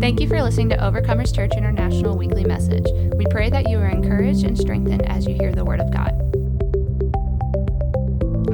Thank you for listening to Overcomers Church International Weekly Message. We pray that you are encouraged and strengthened as you hear the Word of God.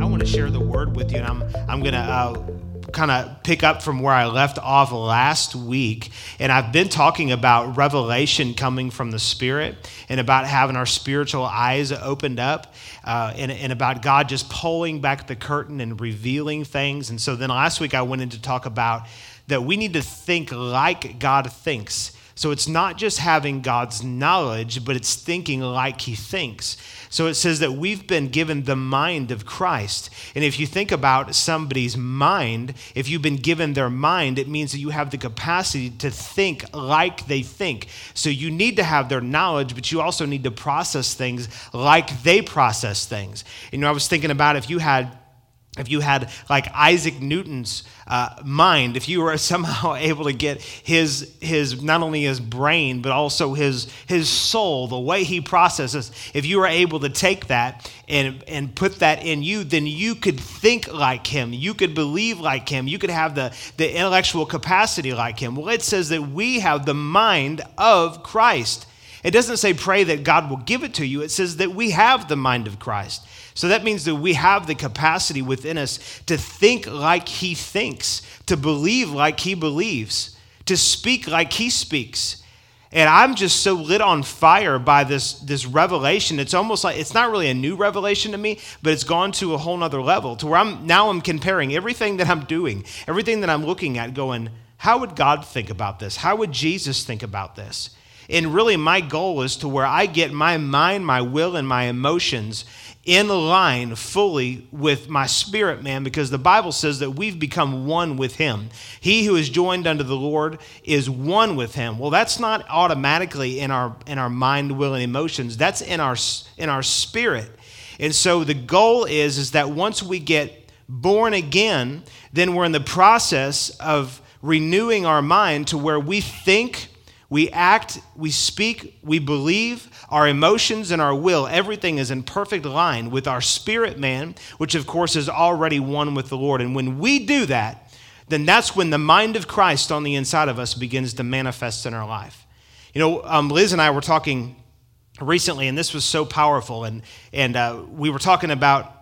I want to share the word with you, and I'm I'm gonna uh, kind of pick up from where I left off last week. And I've been talking about revelation coming from the Spirit, and about having our spiritual eyes opened up, uh, and, and about God just pulling back the curtain and revealing things. And so then last week I went in to talk about that we need to think like God thinks. So it's not just having God's knowledge, but it's thinking like He thinks. So it says that we've been given the mind of Christ. And if you think about somebody's mind, if you've been given their mind, it means that you have the capacity to think like they think. So you need to have their knowledge, but you also need to process things like they process things. You know, I was thinking about if you had if you had like Isaac Newton's uh, mind, if you were somehow able to get his, his not only his brain, but also his, his soul, the way he processes, if you were able to take that and, and put that in you, then you could think like him. You could believe like him. You could have the, the intellectual capacity like him. Well, it says that we have the mind of Christ. It doesn't say pray that God will give it to you, it says that we have the mind of Christ. So that means that we have the capacity within us to think like he thinks, to believe like he believes, to speak like he speaks. And I'm just so lit on fire by this, this revelation. It's almost like it's not really a new revelation to me, but it's gone to a whole nother level to where I'm now I'm comparing everything that I'm doing, everything that I'm looking at, going, how would God think about this? How would Jesus think about this? And really, my goal is to where I get my mind, my will, and my emotions in line fully with my spirit man because the Bible says that we've become one with him. He who is joined unto the Lord is one with him. Well, that's not automatically in our in our mind, will and emotions. That's in our in our spirit. And so the goal is is that once we get born again, then we're in the process of renewing our mind to where we think we act, we speak, we believe, our emotions and our will, everything is in perfect line with our spirit man, which of course is already one with the Lord. And when we do that, then that's when the mind of Christ on the inside of us begins to manifest in our life. You know, um, Liz and I were talking recently, and this was so powerful. And, and uh, we were talking about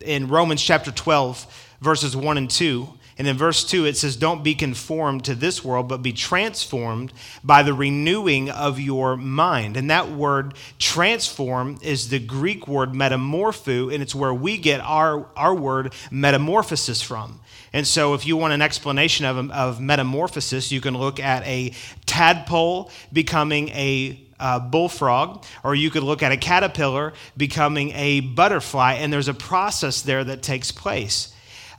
in Romans chapter 12, verses 1 and 2 and in verse 2, it says, Don't be conformed to this world, but be transformed by the renewing of your mind. And that word transform is the Greek word metamorpho, and it's where we get our, our word metamorphosis from. And so, if you want an explanation of, of metamorphosis, you can look at a tadpole becoming a uh, bullfrog, or you could look at a caterpillar becoming a butterfly, and there's a process there that takes place.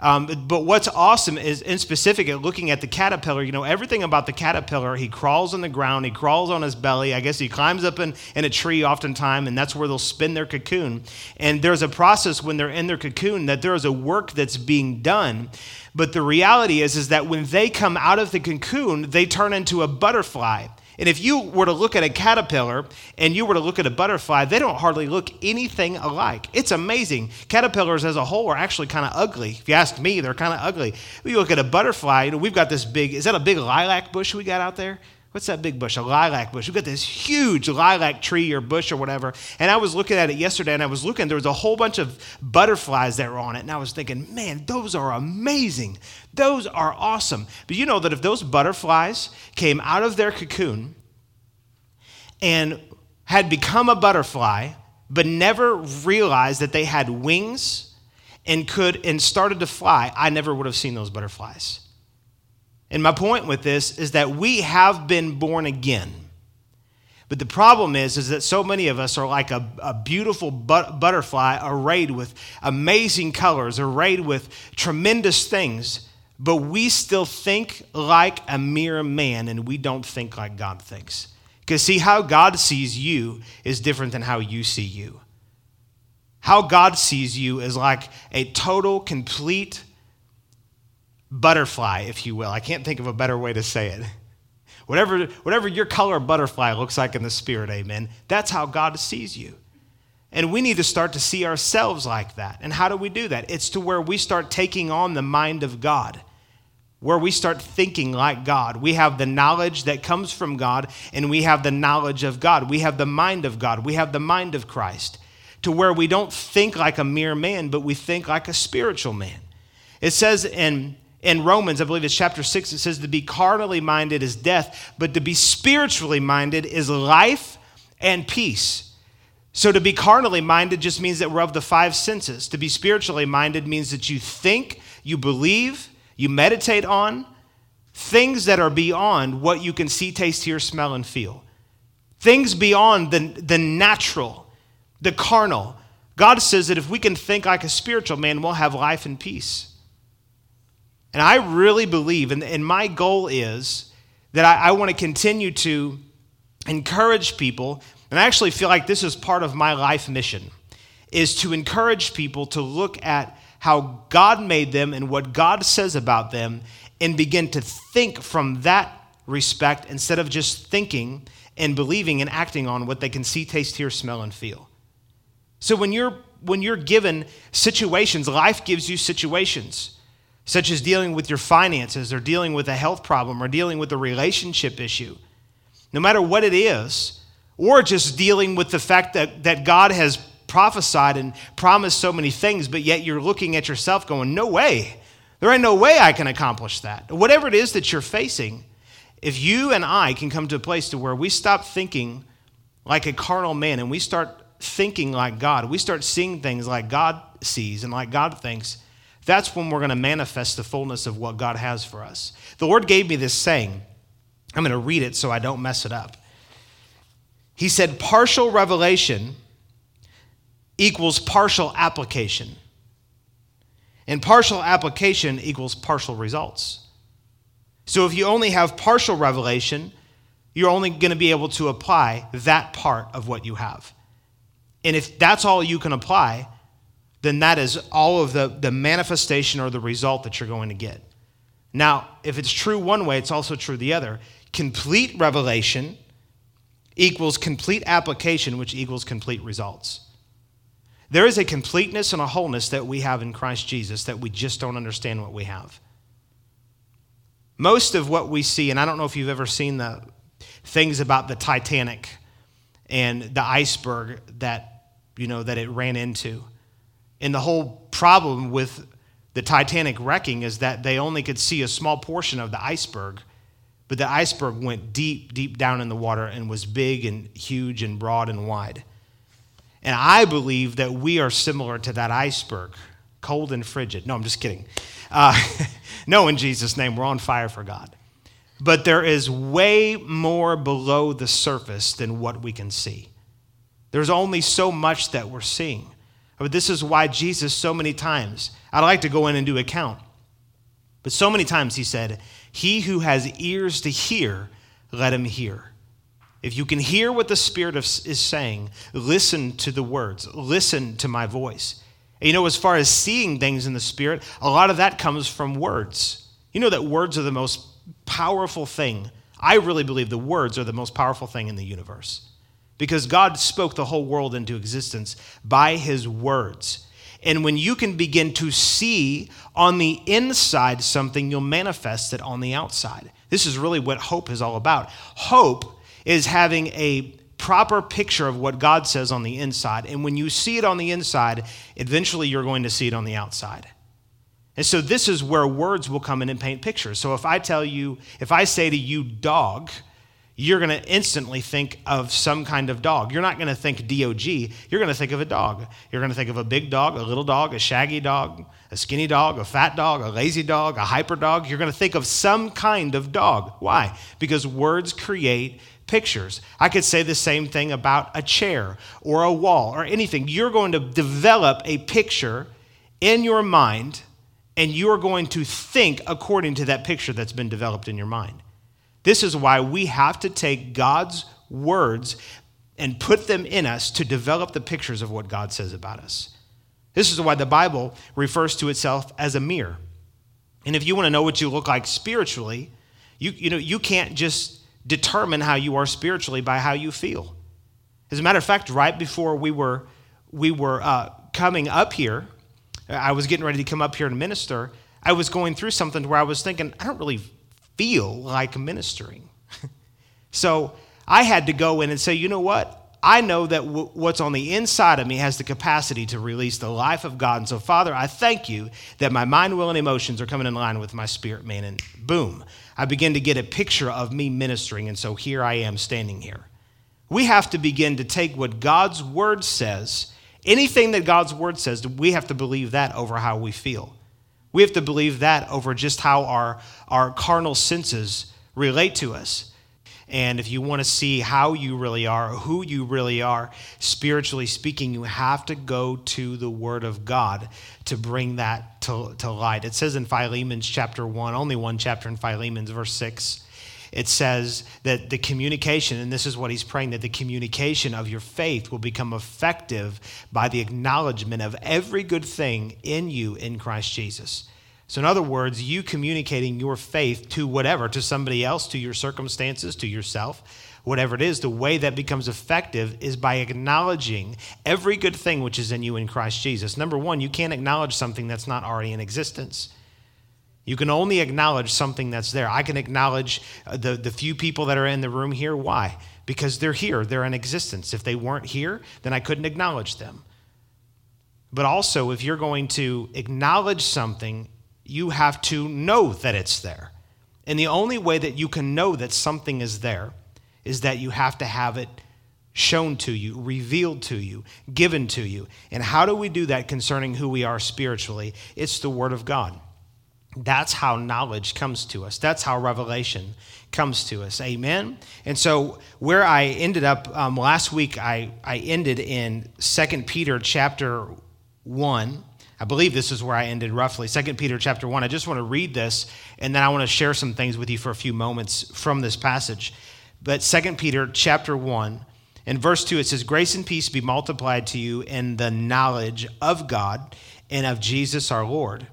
Um, but what's awesome is, in specific, looking at the caterpillar, you know, everything about the caterpillar, he crawls on the ground, he crawls on his belly. I guess he climbs up in, in a tree oftentimes, and that's where they'll spin their cocoon. And there's a process when they're in their cocoon that there is a work that's being done. But the reality is, is that when they come out of the cocoon, they turn into a butterfly. And if you were to look at a caterpillar and you were to look at a butterfly, they don't hardly look anything alike. It's amazing. Caterpillars as a whole are actually kind of ugly. If you ask me, they're kind of ugly. If you look at a butterfly, you know, we've got this big, is that a big lilac bush we got out there? What's that big bush? A lilac bush. We've got this huge lilac tree or bush or whatever. And I was looking at it yesterday and I was looking, there was a whole bunch of butterflies that were on it. And I was thinking, man, those are amazing. Those are awesome. But you know that if those butterflies came out of their cocoon and had become a butterfly, but never realized that they had wings and could and started to fly, I never would have seen those butterflies. And my point with this is that we have been born again. But the problem is, is that so many of us are like a, a beautiful but, butterfly arrayed with amazing colors, arrayed with tremendous things, but we still think like a mere man and we don't think like God thinks. Because, see, how God sees you is different than how you see you. How God sees you is like a total, complete butterfly, if you will. I can't think of a better way to say it. Whatever, whatever your color butterfly looks like in the spirit, amen, that's how God sees you. And we need to start to see ourselves like that. And how do we do that? It's to where we start taking on the mind of God. where we start thinking like God. We have the knowledge that comes from God, and we have the knowledge of God. We have the mind of God. We have the mind of Christ, to where we don't think like a mere man, but we think like a spiritual man. It says in, in Romans, I believe it's chapter 6, it says to be carnally minded is death, but to be spiritually minded is life and peace. So to be carnally minded just means that we're of the five senses. To be spiritually minded means that you think, you believe, you meditate on things that are beyond what you can see, taste, hear, smell, and feel. Things beyond the, the natural, the carnal. God says that if we can think like a spiritual man, we'll have life and peace. And I really believe, and, and my goal is that I, I want to continue to encourage people, and I actually feel like this is part of my life mission, is to encourage people to look at how God made them and what God says about them and begin to think from that respect instead of just thinking and believing and acting on what they can see, taste, hear, smell, and feel. So when you're when you're given situations, life gives you situations, such as dealing with your finances or dealing with a health problem or dealing with a relationship issue. No matter what it is, or just dealing with the fact that, that God has prophesied and promised so many things, but yet you're looking at yourself going, no way. There ain't no way I can accomplish that. Whatever it is that you're facing, if you and I can come to a place to where we stop thinking like a carnal man and we start thinking like God, we start seeing things like God sees and like God thinks, that's when we're going to manifest the fullness of what God has for us. The Lord gave me this saying. I'm going to read it so I don't mess it up. He said, Partial revelation equals partial application. And partial application equals partial results. So if you only have partial revelation, you're only going to be able to apply that part of what you have. And if that's all you can apply, then that is all of the, the manifestation or the result that you're going to get. Now, if it's true one way, it's also true the other. Complete revelation equals complete application, which equals complete results. There is a completeness and a wholeness that we have in Christ Jesus that we just don't understand what we have. Most of what we see, and I don't know if you've ever seen the things about the Titanic and the iceberg that, you know, that it ran into. And the whole problem with the Titanic wrecking is that they only could see a small portion of the iceberg, but the iceberg went deep, deep down in the water and was big and huge and broad and wide. And I believe that we are similar to that iceberg, cold and frigid. No, I'm just kidding. Uh, no, in Jesus' name, we're on fire for God. But there is way more below the surface than what we can see. There's only so much that we're seeing. But this is why Jesus, so many times, I'd like to go in and do a count. But so many times he said, He who has ears to hear, let him hear. If you can hear what the Spirit is saying, listen to the words, listen to my voice. And you know, as far as seeing things in the Spirit, a lot of that comes from words. You know that words are the most powerful thing. I really believe the words are the most powerful thing in the universe because God spoke the whole world into existence by his words. And when you can begin to see on the inside something, you'll manifest it on the outside. This is really what hope is all about. Hope is having a proper picture of what God says on the inside. And when you see it on the inside, eventually you're going to see it on the outside. And so this is where words will come in and paint pictures. So if I tell you, if I say to you, dog, you're going to instantly think of some kind of dog. You're not going to think DOG. You're going to think of a dog. You're going to think of a big dog, a little dog, a shaggy dog, a skinny dog, a fat dog, a lazy dog, a hyper dog. You're going to think of some kind of dog. Why? Because words create pictures. I could say the same thing about a chair or a wall or anything. You're going to develop a picture in your mind and you're going to think according to that picture that's been developed in your mind. This is why we have to take God's words and put them in us to develop the pictures of what God says about us. This is why the Bible refers to itself as a mirror. And if you want to know what you look like spiritually, you, you know, you can't just determine how you are spiritually by how you feel. As a matter of fact, right before we were, we were uh, coming up here, I was getting ready to come up here and minister. I was going through something where I was thinking, I don't really feel like ministering. so I had to go in and say, you know what? I know that w- what's on the inside of me has the capacity to release the life of God. And so, Father, I thank you that my mind, will, and emotions are coming in line with my spirit, man. And boom, I begin to get a picture of me ministering. And so here I am standing here. We have to begin to take what God's word says, anything that God's word says, we have to believe that over how we feel. We have to believe that over just how our, our carnal senses relate to us. And if you want to see how you really are, who you really are, spiritually speaking, you have to go to the Word of God to bring that to, to light. It says in Philemon's chapter 1, only one chapter in Philemon's, verse 6, it says that the communication, and this is what he's praying, that the communication of your faith will become effective by the acknowledgement of every good thing in you in Christ Jesus. So, in other words, you communicating your faith to whatever, to somebody else, to your circumstances, to yourself, whatever it is, the way that becomes effective is by acknowledging every good thing which is in you in Christ Jesus. Number one, you can't acknowledge something that's not already in existence. You can only acknowledge something that's there. I can acknowledge uh, the, the few people that are in the room here. Why? Because they're here, they're in existence. If they weren't here, then I couldn't acknowledge them. But also, if you're going to acknowledge something, you have to know that it's there. And the only way that you can know that something is there is that you have to have it shown to you, revealed to you, given to you. And how do we do that concerning who we are spiritually? It's the Word of God. That's how knowledge comes to us. That's how revelation comes to us. Amen. And so, where I ended up um, last week, I, I ended in Second Peter chapter 1 I believe this is where I ended roughly. 2 Peter chapter 1. I just want to read this and then I want to share some things with you for a few moments from this passage. But 2 Peter chapter 1 in verse 2 it says grace and peace be multiplied to you in the knowledge of God and of Jesus our Lord.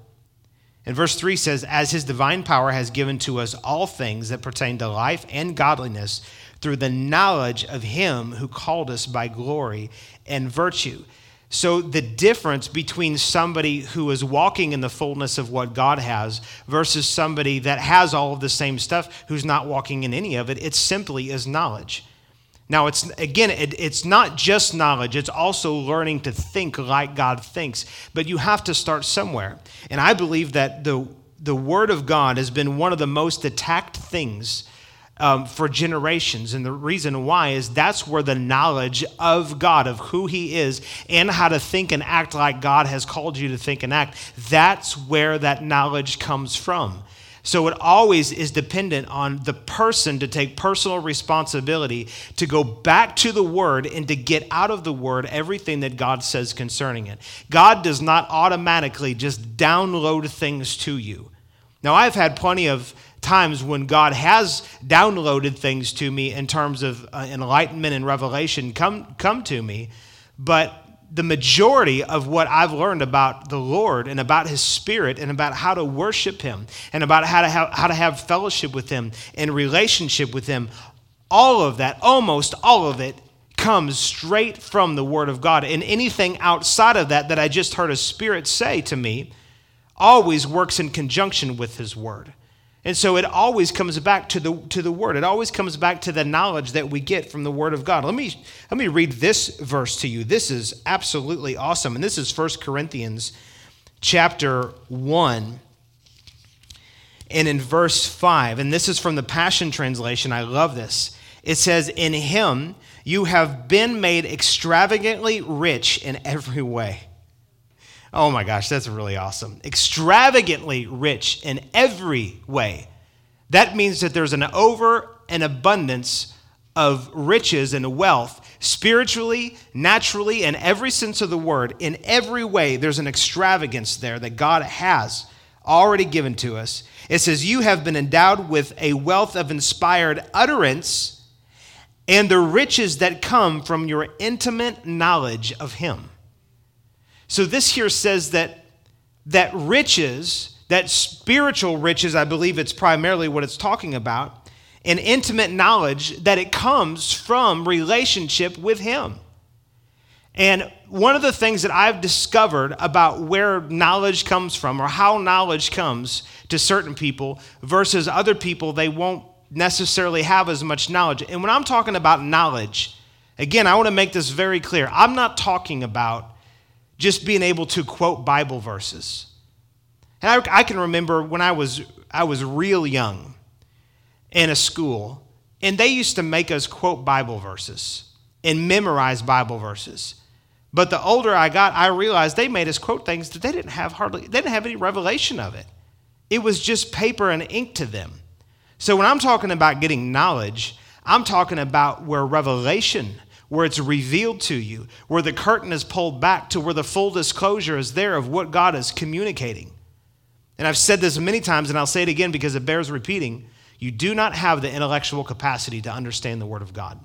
And verse 3 says as his divine power has given to us all things that pertain to life and godliness through the knowledge of him who called us by glory and virtue. So, the difference between somebody who is walking in the fullness of what God has versus somebody that has all of the same stuff who's not walking in any of it, it simply is knowledge. Now, it's again, it, it's not just knowledge, it's also learning to think like God thinks. But you have to start somewhere. And I believe that the, the Word of God has been one of the most attacked things um, for generations. And the reason why is that's where the knowledge of God, of who He is, and how to think and act like God has called you to think and act, that's where that knowledge comes from. So it always is dependent on the person to take personal responsibility to go back to the Word and to get out of the Word everything that God says concerning it. God does not automatically just download things to you. Now, I've had plenty of times when God has downloaded things to me in terms of uh, enlightenment and revelation come, come to me. But the majority of what I've learned about the Lord and about His Spirit and about how to worship Him and about how to have, how to have fellowship with Him and relationship with Him, all of that, almost all of it, comes straight from the Word of God. And anything outside of that that I just heard a Spirit say to me always works in conjunction with His Word. And so it always comes back to the, to the word. It always comes back to the knowledge that we get from the word of God. Let me, let me read this verse to you. This is absolutely awesome. And this is 1 Corinthians chapter 1 and in verse 5. And this is from the Passion Translation. I love this. It says, In him you have been made extravagantly rich in every way Oh my gosh, that's really awesome. Extravagantly rich in every way. That means that there's an over and abundance of riches and wealth, spiritually, naturally, in every sense of the word. In every way, there's an extravagance there that God has already given to us. It says, You have been endowed with a wealth of inspired utterance and the riches that come from your intimate knowledge of Him. So this here says that that riches, that spiritual riches, I believe it's primarily what it's talking about, and intimate knowledge that it comes from relationship with him. And one of the things that I've discovered about where knowledge comes from or how knowledge comes to certain people versus other people, they won't necessarily have as much knowledge. And when I'm talking about knowledge, again, I want to make this very clear. I'm not talking about just being able to quote Bible verses. And I, I can remember when I was, I was real young in a school, and they used to make us quote Bible verses and memorize Bible verses. But the older I got, I realized they made us quote things that they didn't have hardly, they didn't have any revelation of it. It was just paper and ink to them. So when I'm talking about getting knowledge, I'm talking about where revelation, where it's revealed to you, where the curtain is pulled back to where the full disclosure is there of what God is communicating. And I've said this many times, and I'll say it again because it bears repeating. You do not have the intellectual capacity to understand the Word of God.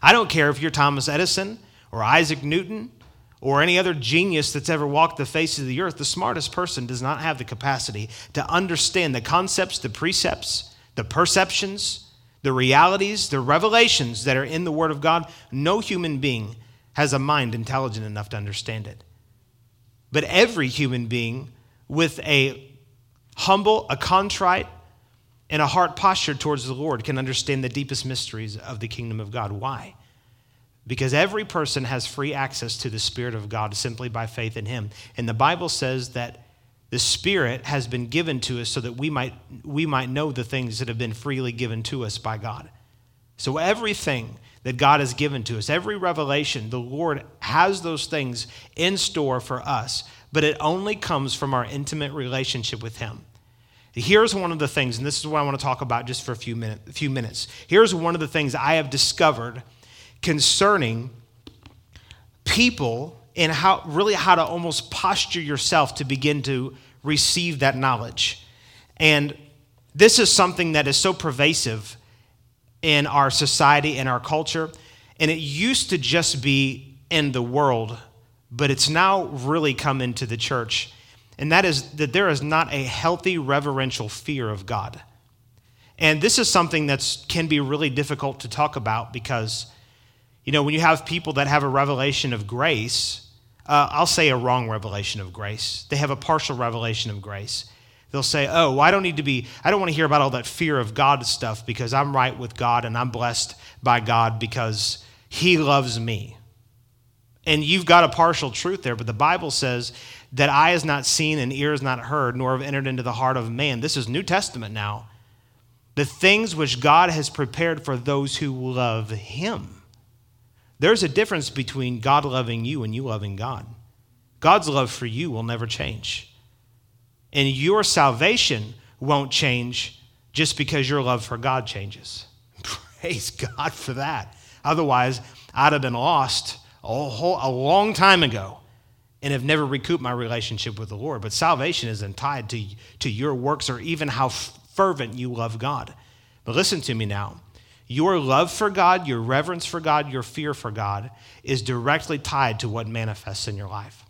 I don't care if you're Thomas Edison or Isaac Newton or any other genius that's ever walked the face of the earth, the smartest person does not have the capacity to understand the concepts, the precepts, the perceptions, the realities, the revelations that are in the Word of God. No human being has a mind intelligent enough to understand it. But every human being with a humble, a contrite, and a heart posture towards the Lord can understand the deepest mysteries of the kingdom of God. Why? Because every person has free access to the Spirit of God simply by faith in Him. And the Bible says that the Spirit has been given to us so that we might, we might know the things that have been freely given to us by God. So everything that God has given to us, every revelation, the Lord has those things in store for us, but it only comes from our intimate relationship with Him. Here's one of the things, and this is what I want to talk about just for a few, minute, a few minutes. Here's one of the things I have discovered concerning people and how really how to almost posture yourself to begin to receive that knowledge. And this is something that is so pervasive in our society and our culture. And it used to just be in the world, but it's now really come into the church. And that is that there is not a healthy reverential fear of God. And this is something that can be really difficult to talk about because you know, when you have people that have a revelation of grace, uh, I'll say a wrong revelation of grace. They have a partial revelation of grace. They'll say, Oh, well, I don't need to be, I don't want to hear about all that fear of God stuff because I'm right with God and I'm blessed by God because He loves me. And you've got a partial truth there, but the Bible says that eye has not seen and ear has not heard, nor have entered into the heart of man. This is New Testament now. The things which God has prepared for those who love Him. There's a difference between God loving you and you loving God. God's love for you will never change. And your salvation won't change just because your love for God changes. Praise God for that. Otherwise, I'd have been lost a, whole, a long time ago and have never recouped my relationship with the Lord. But salvation isn't tied to, to your works or even how fervent you love God. But listen to me now. Your love for God, your reverence for God, your fear for God is directly tied to what manifests in your life.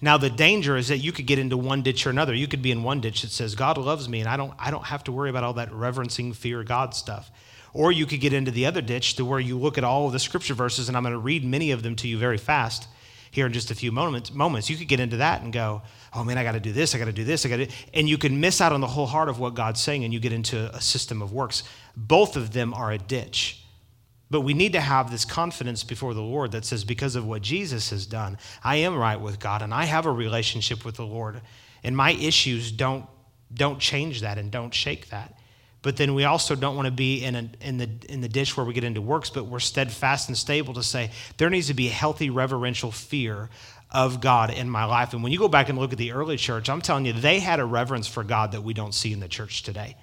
Now, the danger is that you could get into one ditch or another. You could be in one ditch that says, God loves me, and I don't, I don't have to worry about all that reverencing, fear God stuff. Or you could get into the other ditch to where you look at all of the scripture verses, and I'm going to read many of them to you very fast here in just a few moments. moments. You could get into that and go, oh man, I got to do this, I got to do this, I got to, and you can miss out on the whole heart of what God's saying, and you get into a system of works. Both of them are a ditch. But we need to have this confidence before the Lord that says, because of what Jesus has done, I am right with God, and I have a relationship with the Lord, and my issues don't don't change that and don't shake that. But then we also don't want to be in, a, in, the, in the ditch where we get into works, but we're steadfast and stable to say there needs to be a healthy reverential fear of God in my life. And when you go back and look at the early church, I'm telling you, they had a reverence for God that we don't see in the church today.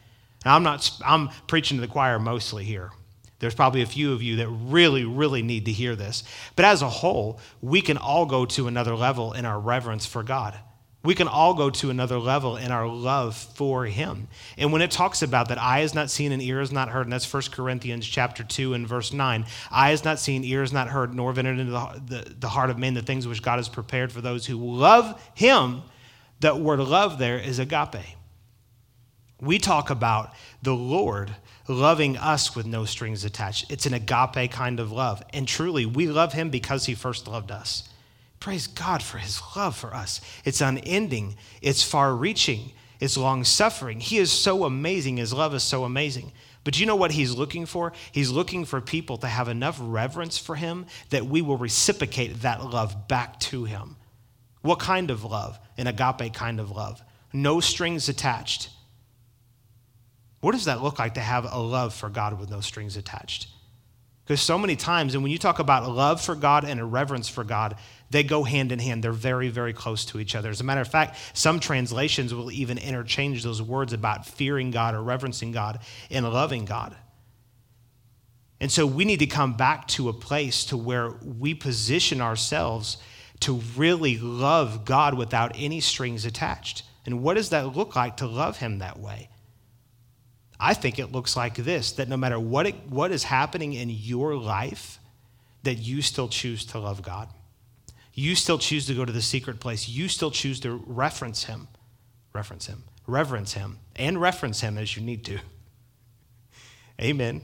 Now, I'm not, I'm preaching to the choir mostly here. There's probably a few of you that really, really need to hear this. But as a whole, we can all go to another level in our reverence for God we can all go to another level in our love for him and when it talks about that eye is not seen and ear is not heard and that's 1 corinthians chapter 2 and verse 9 eye is not seen ear is not heard nor have entered into the, the, the heart of man the things which god has prepared for those who love him that word love there is agape We talk about the Lord loving us with no strings attached. It's an agape kind of love. And truly, we love him because he first loved us. Praise God for his love for us. It's unending, it's far reaching, it's long suffering. He is so amazing. His love is so amazing. But you know what he's looking for? He's looking for people to have enough reverence for him that we will reciprocate that love back to him. What kind of love? An agape kind of love. No strings attached. What does that look like to have a love for God with no strings attached? Because so many times, and when you talk about love for God and a reverence for God, they go hand in hand. They're very, very close to each other. As a matter of fact, some translations will even interchange those words about fearing God or reverencing God and loving God. And so we need to come back to a place to where we position ourselves to really love God without any strings attached. And what does that look like to love him that way? I think it looks like this that no matter what, it, what is happening in your life, that you still choose to love God. You still choose to go to the secret place. You still choose to reference Him, reference Him, reverence Him, and reference Him as you need to. Amen.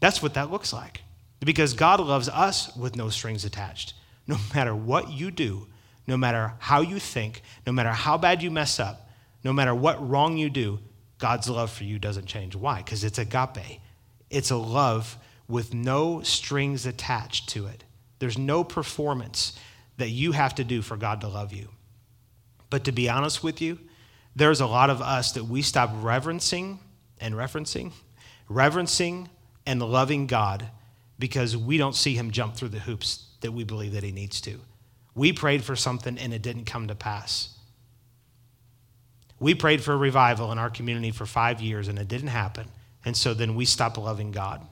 That's what that looks like. Because God loves us with no strings attached. No matter what you do, no matter how you think, no matter how bad you mess up, no matter what wrong you do, God's love for you doesn't change. Why? Because it's agape. It's a love with no strings attached to it. There's no performance that you have to do for God to love you. But to be honest with you, there's a lot of us that we stop reverencing and referencing, reverencing and loving God because we don't see him jump through the hoops that we believe that he needs to. We prayed for something and it didn't come to pass. We prayed for a revival in our community for five years and it didn't happen. And so then we stopped loving God.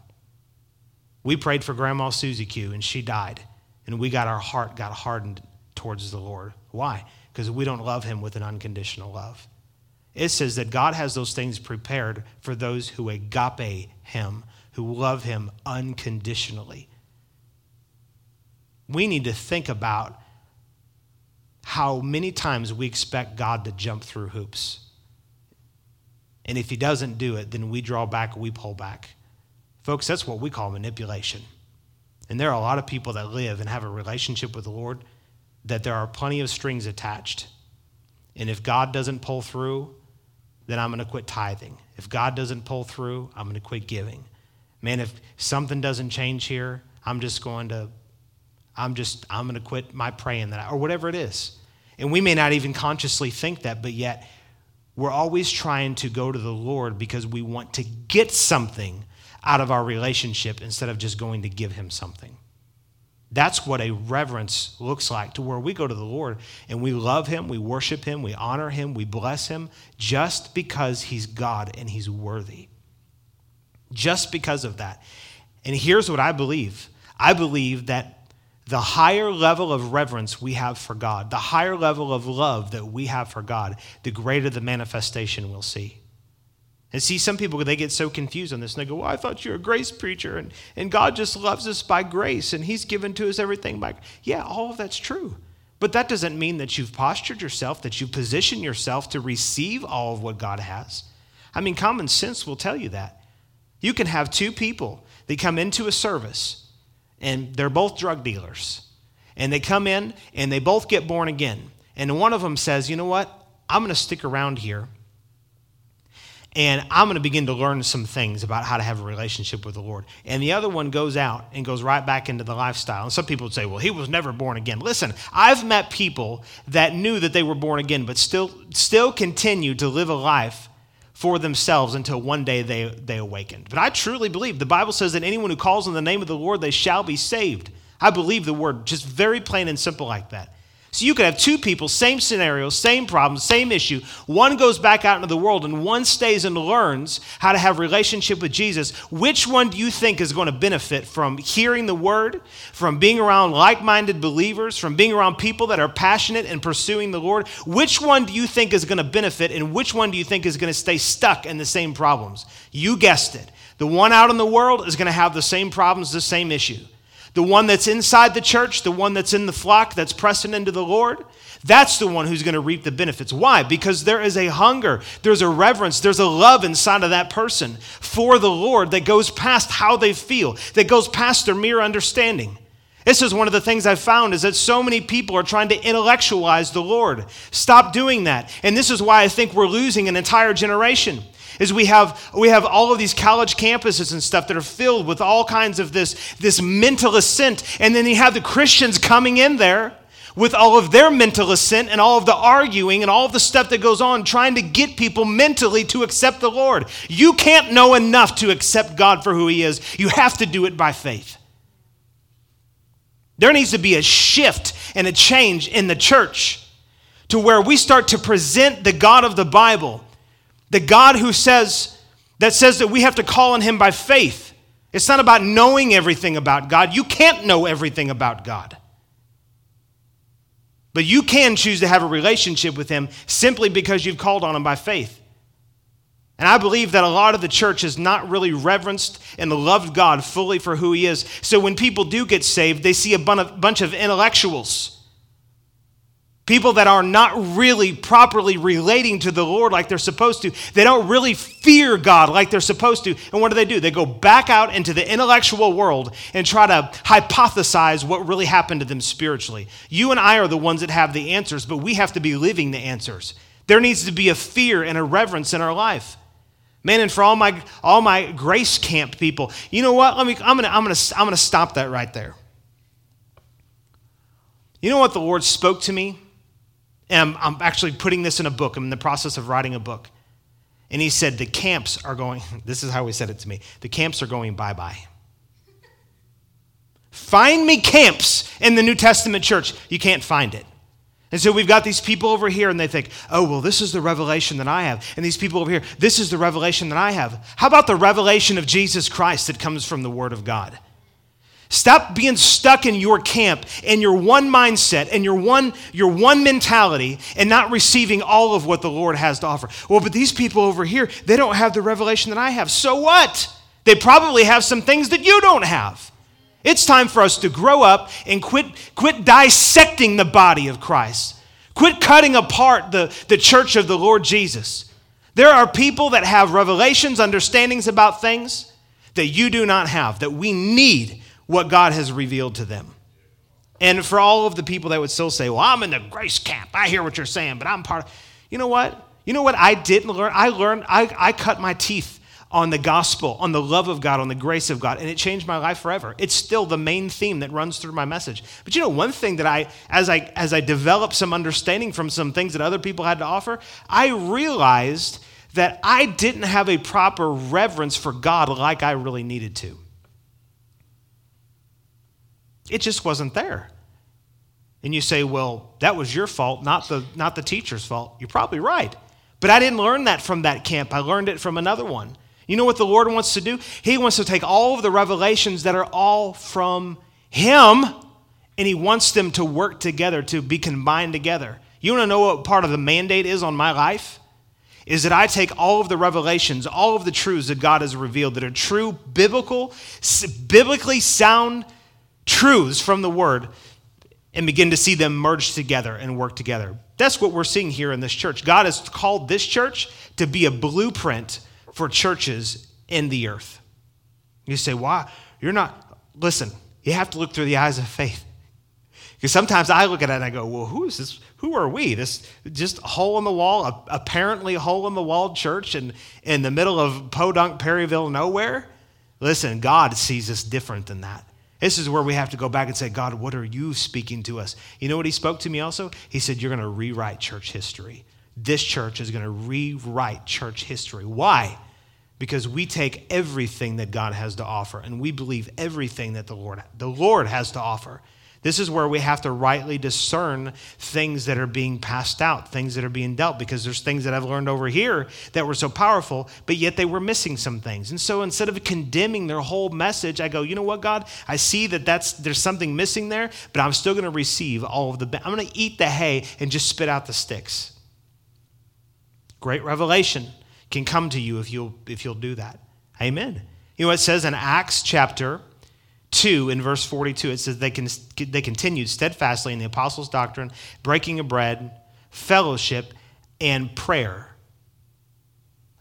We prayed for Grandma Susie Q and she died. And we got our heart got hardened towards the Lord. Why? Because we don't love him with an unconditional love. It says that God has those things prepared for those who agape him, who love him unconditionally. We need to think about how many times we expect God to jump through hoops. And if he doesn't do it, then we draw back, we pull back. Folks, that's what we call manipulation. And there are a lot of people that live and have a relationship with the Lord that there are plenty of strings attached. And if God doesn't pull through, then I'm going to quit tithing. If God doesn't pull through, I'm going to quit giving. Man, if something doesn't change here, I'm just going to I'm just, I'm going to quit my praying that, I, or whatever it is. And we may not even consciously think that, but yet we're always trying to go to the Lord because we want to get something out of our relationship instead of just going to give Him something. That's what a reverence looks like to where we go to the Lord and we love Him, we worship Him, we honor Him, we bless Him just because He's God and He's worthy. Just because of that. And here's what I believe I believe that the higher level of reverence we have for God, the higher level of love that we have for God, the greater the manifestation we'll see. And see, some people, they get so confused on this and they go, Well, I thought you're a grace preacher and, and God just loves us by grace and He's given to us everything by. Grace. Yeah, all of that's true. But that doesn't mean that you've postured yourself, that you position yourself to receive all of what God has. I mean, common sense will tell you that. You can have two people that come into a service and they're both drug dealers. And they come in and they both get born again. And one of them says, You know what? I'm going to stick around here and I'm going to begin to learn some things about how to have a relationship with the Lord. And the other one goes out and goes right back into the lifestyle. And some people would say, well, he was never born again. Listen, I've met people that knew that they were born again, but still, still continue to live a life for themselves until one day they, they awakened. But I truly believe the Bible says that anyone who calls on the name of the Lord, they shall be saved. I believe the word just very plain and simple like that. So you could have two people, same scenario, same problem, same issue. One goes back out into the world and one stays and learns how to have relationship with Jesus. Which one do you think is going to benefit from hearing the word, from being around like-minded believers, from being around people that are passionate and pursuing the Lord? Which one do you think is going to benefit and which one do you think is going to stay stuck in the same problems? You guessed it. The one out in the world is going to have the same problems, the same issue. The one that's inside the church, the one that's in the flock, that's pressing into the Lord, that's the one who's going to reap the benefits. Why? Because there is a hunger, there's a reverence, there's a love inside of that person for the Lord that goes past how they feel, that goes past their mere understanding. This is one of the things I've found is that so many people are trying to intellectualize the Lord. Stop doing that. And this is why I think we're losing an entire generation is we have we have all of these college campuses and stuff that are filled with all kinds of this this mental assent and then you have the christians coming in there with all of their mental assent and all of the arguing and all of the stuff that goes on trying to get people mentally to accept the lord. You can't know enough to accept god for who he is. You have to do it by faith. There needs to be a shift and a change in the church to where we start to present the god of the bible the God who says, that says that we have to call on him by faith. It's not about knowing everything about God. You can't know everything about God. But you can choose to have a relationship with him simply because you've called on him by faith. And I believe that a lot of the church has not really reverenced and loved God fully for who he is. So when people do get saved, they see a bunch of intellectuals People that are not really properly relating to the Lord like they're supposed to. They don't really fear God like they're supposed to. And what do they do? They go back out into the intellectual world and try to hypothesize what really happened to them spiritually. You and I are the ones that have the answers, but we have to be living the answers. There needs to be a fear and a reverence in our life. Man, and for all my all my grace camp people, you know what? Let me I'm gonna I'm gonna I'm gonna stop that right there. You know what the Lord spoke to me and I'm, I'm actually putting this in a book. I'm in the process of writing a book. And he said, The camps are going, this is how he said it to me the camps are going bye bye. Find me camps in the New Testament church. You can't find it. And so we've got these people over here, and they think, oh, well, this is the revelation that I have. And these people over here, this is the revelation that I have. How about the revelation of Jesus Christ that comes from the Word of God? Stop being stuck in your camp and your one mindset and your one, your one mentality and not receiving all of what the Lord has to offer. Well, but these people over here, they don't have the revelation that I have. So what? They probably have some things that you don't have. It's time for us to grow up and quit, quit dissecting the body of Christ. Quit cutting apart the, the church of the Lord Jesus. There are people that have revelations, understandings about things that you do not have, that we need what God has revealed to them. And for all of the people that would still say, Well, I'm in the grace camp. I hear what you're saying, but I'm part of. You know what? You know what I didn't learn? I learned, I, I cut my teeth on the gospel, on the love of God, on the grace of God, and it changed my life forever. It's still the main theme that runs through my message. But you know, one thing that I, as I, as I developed some understanding from some things that other people had to offer, I realized that I didn't have a proper reverence for God like I really needed to. It just wasn't there. And you say, well, that was your fault, not the, not the teacher's fault. You're probably right. But I didn't learn that from that camp. I learned it from another one. You know what the Lord wants to do? He wants to take all of the revelations that are all from Him and He wants them to work together, to be combined together. You want to know what part of the mandate is on my life? Is that I take all of the revelations, all of the truths that God has revealed that are true, biblical, biblically sound truths from the Word and begin to see them merge together and work together. That's what we're seeing here in this church. God has called this church to be a blueprint for churches in the earth. You say, why? You're not, listen, you have to look through the eyes of faith. Because sometimes I look at it and I go, well, who is this? Who are we? This just hole in the wall, apparently hole in the wall church in, in the middle of Podunk, Perryville, nowhere? Listen, God sees us different than that. This is where we have to go back and say, God, what are you speaking to us? You know what he spoke to me also? He said, You're going to rewrite church history. This church is going to rewrite church history. Why? Because we take everything that God has to offer and we believe everything that the Lord, the Lord has to offer. This is where we have to rightly discern things that are being passed out, things that are being dealt, because there's things that I've learned over here that were so powerful, but yet they were missing some things. And so instead of condemning their whole message, I go, you know what, God? I see that that's there's something missing there, but I'm still going to receive all of the. I'm going to eat the hay and just spit out the sticks. Great revelation can come to you if you'll if you'll do that. Amen. You know what it says in Acts chapter 2, in verse 42, it says they, can, they continued steadfastly in the apostles' doctrine, breaking of bread, fellowship, and prayer.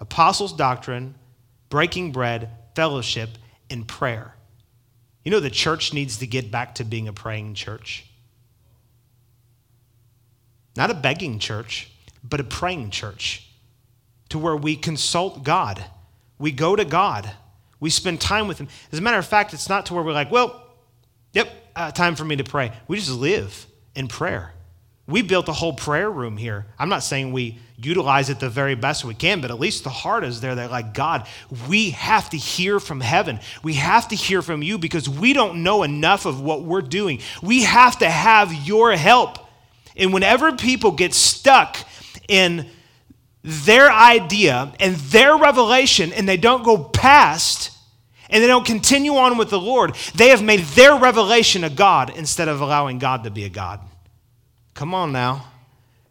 Apostles' doctrine, breaking bread, fellowship, and prayer. You know, the church needs to get back to being a praying church. Not a begging church, but a praying church to where we consult God. We go to God. We spend time with Him. As a matter of fact, it's not to where we're like, well, yep, uh, time for me to pray. We just live in prayer. We built a whole prayer room here. I'm not saying we utilize it the very best we can, but at least the heart is there that, like, God, we have to hear from heaven. We have to hear from you because we don't know enough of what we're doing. We have to have your help. And whenever people get stuck in their idea and their revelation and they don't go past and they don't continue on with the Lord, they have made their revelation a God instead of allowing God to be a God. Come on now.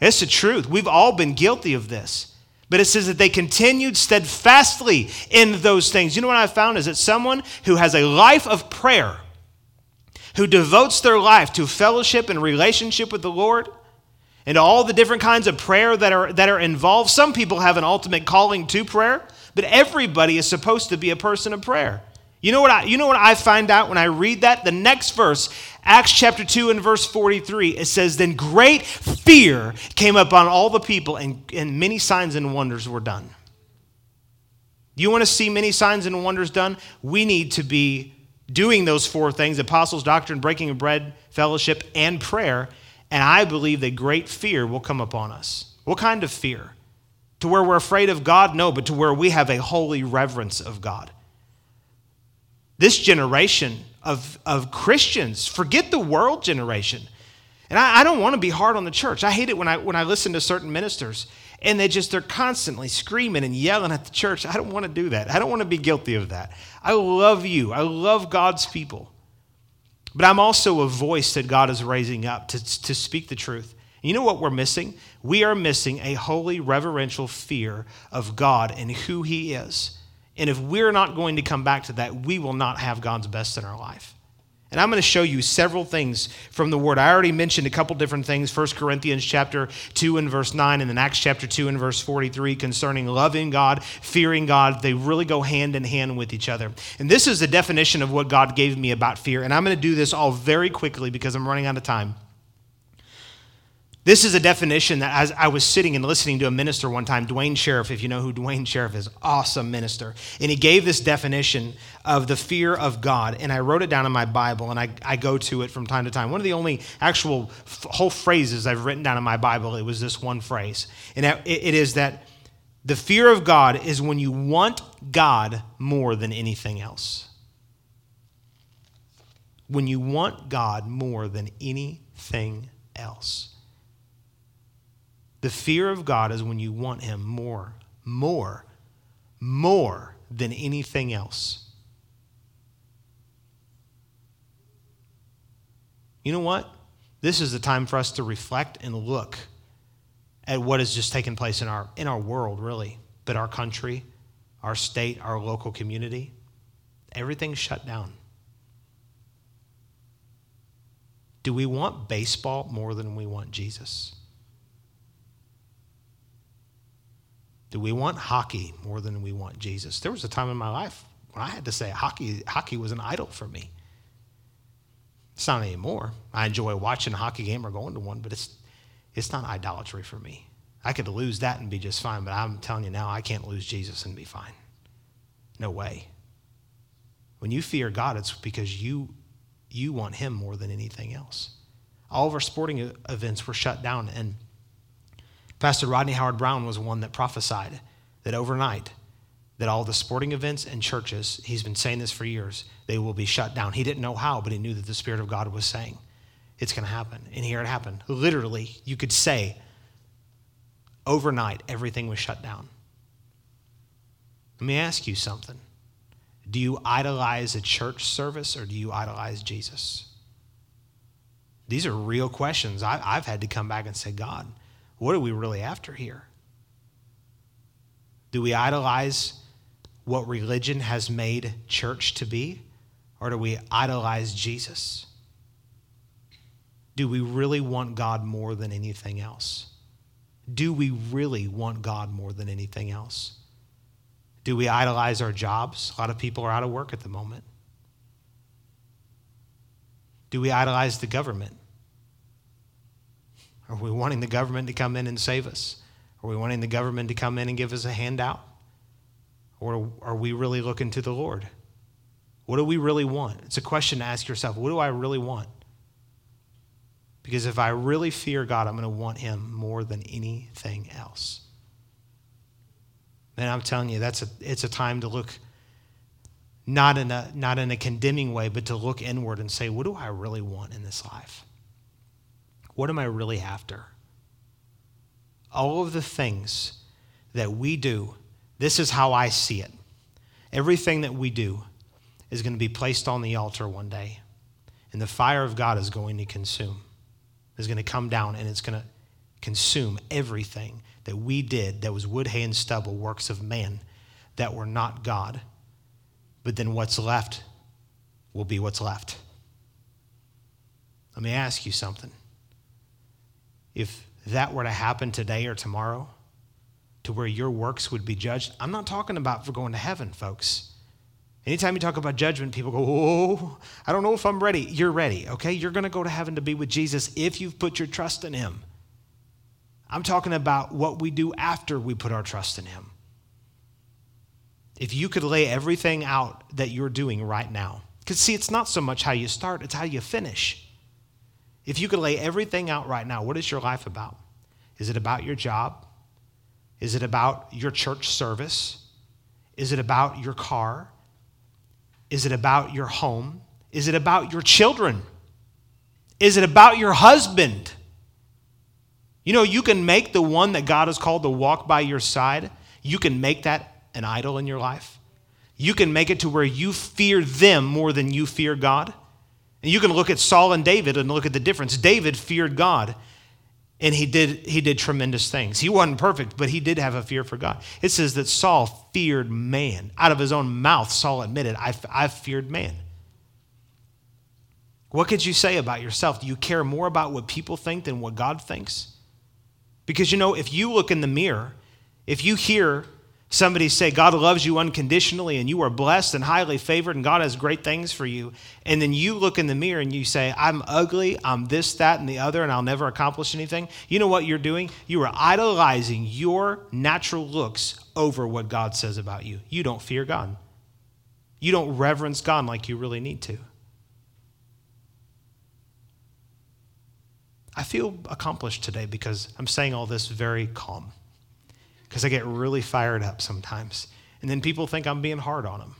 It's the truth. We've all been guilty of this. But it says that they continued steadfastly in those things. You know what I found is that someone who has a life of prayer, who devotes their life to fellowship and relationship with the Lord, and all the different kinds of prayer that are, that are involved. Some people have an ultimate calling to prayer, but everybody is supposed to be a person of prayer. You know what I, you know what I find out when I read that? The next verse, Acts chapter 2 and verse 43, it says, Then great fear came upon all the people, and, and many signs and wonders were done. You want to see many signs and wonders done? We need to be doing those four things apostles' doctrine, breaking of bread, fellowship, and prayer. And I believe that great fear will come upon us. What kind of fear? To where we're afraid of God? No, but to where we have a holy reverence of God this generation of, of Christians, forget the world generation. And I, I don't want to be hard on the church. I hate it when I, when I listen to certain ministers and they just, they're constantly screaming and yelling at the church. I don't want to do that. I don't want to be guilty of that. I love you. I love God's people. But I'm also a voice that God is raising up to, to speak the truth. And you know what we're missing? We are missing a holy, reverential fear of God and who He is. And if we're not going to come back to that, we will not have God's best in our life. And I'm going to show you several things from the word. I already mentioned a couple different things. 1 Corinthians chapter 2 and verse 9 and then Acts chapter 2 and verse 43 concerning loving God, fearing God. They really go hand in hand with each other. And this is the definition of what God gave me about fear. And I'm going to do this all very quickly because I'm running out of time. This is a definition that as I was sitting and listening to a minister one time, Duane Sheriff, if you know who Duane Sheriff is, awesome minister. And he gave this definition of the fear of God. And I wrote it down in my Bible and I, I go to it from time to time. One of the only actual f- whole phrases I've written down in my Bible, it was this one phrase. And it, it is that the fear of God is when you want God more than anything else. When you want God more than anything else. The fear of God is when you want Him more, more, more than anything else. You know what? This is the time for us to reflect and look at what has just taken place in our, in our world, really, but our country, our state, our local community. Everything's shut down. Do we want baseball more than we want Jesus? Do we want hockey more than we want Jesus? There was a time in my life when I had to say hockey, hockey was an idol for me. It's not anymore. I enjoy watching a hockey game or going to one, but it's, it's not idolatry for me. I could lose that and be just fine, but I'm telling you now, I can't lose Jesus and be fine. No way. When you fear God, it's because you, you want Him more than anything else. All of our sporting events were shut down, and Pastor Rodney Howard-Browne was one that prophesied that overnight, that all the sporting events and churches, he's been saying this for years, they will be shut down. He didn't know how, but he knew that the Spirit of God was saying it's going to happen. And here it happened. Literally, you could say overnight, everything was shut down. Let me ask you something. Do you idolize a church service or do you idolize Jesus? These are real questions. I, have had to come back and say, God, what are we really after here? Do we idolize what religion has made church to be? Or do we idolize Jesus? Do we really want God more than anything else? Do we really want God more than anything else? Do we idolize our jobs? A lot of people are out of work at the moment. Do we idolize the government? Are we wanting the government to come in and save us? Are we wanting the government to come in and give us a handout? Or are we really looking to the Lord? What do we really want? It's a question to ask yourself. What do I really want? Because if I really fear God, I'm going to want Him more than anything else. And I'm telling you, that's a, it's a time to look not in, a, not in a condemning way, but to look inward and say, what do I really want in this life? What am I really after? All of the things that we do, this is how I see it. Everything that we do is going to be placed on the altar one day, and the fire of God is going to consume, is going to come down, and it's going to consume everything that we did that was wood, hay, and stubble, works of man that were not God. But then what's left will be what's left. Let me ask you something. If that were to happen today or tomorrow, to where your works would be judged, I'm not talking about for going to heaven, folks. Anytime you talk about judgment, people go, Oh, I don't know if I'm ready. You're ready, okay? You're going to go to heaven to be with Jesus if you've put your trust in him. I'm talking about what we do after we put our trust in him. If you could lay everything out that you're doing right now, because see, it's not so much how you start, it's how you finish. If you could lay everything out right now, what is your life about? Is it about your job? Is it about your church service? Is it about your car? Is it about your home? Is it about your children? Is it about your husband? You know, you can make the one that God has called to walk by your side, you can make that an idol in your life. You can make it to where you fear them more than you fear God. And you can look at Saul and David and look at the difference. David feared God and he did, he did tremendous things. He wasn't perfect, but he did have a fear for God. It says that Saul feared man. Out of his own mouth, Saul admitted, I, I feared man. What could you say about yourself? Do you care more about what people think than what God thinks? Because you know, if you look in the mirror, if you hear somebody say God loves you unconditionally and you are blessed and highly favored and God has great things for you, and then you look in the mirror and you say, I'm ugly, I'm this, that, and the other, and I'll never accomplish anything, you know what you're doing? You are idolizing your natural looks over what God says about you. You don't fear God, you don't reverence God like you really need to. I feel accomplished today because I'm saying all this very calm because I get really fired up sometimes. And then people think I'm being hard on them.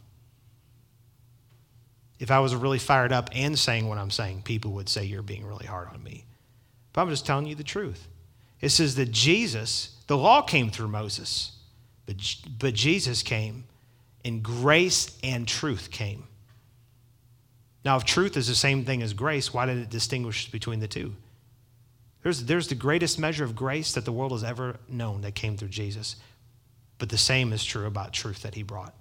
If I was really fired up and saying what I'm saying, people would say you're being really hard on me. But I'm just telling you the truth. It says that Jesus, the law came through Moses, but, but Jesus came and grace and truth came. Now, if truth is the same thing as grace, why did it distinguish between the two? There's, there's the greatest measure of grace that the world has ever known that came through Jesus. But the same is true about truth that he brought.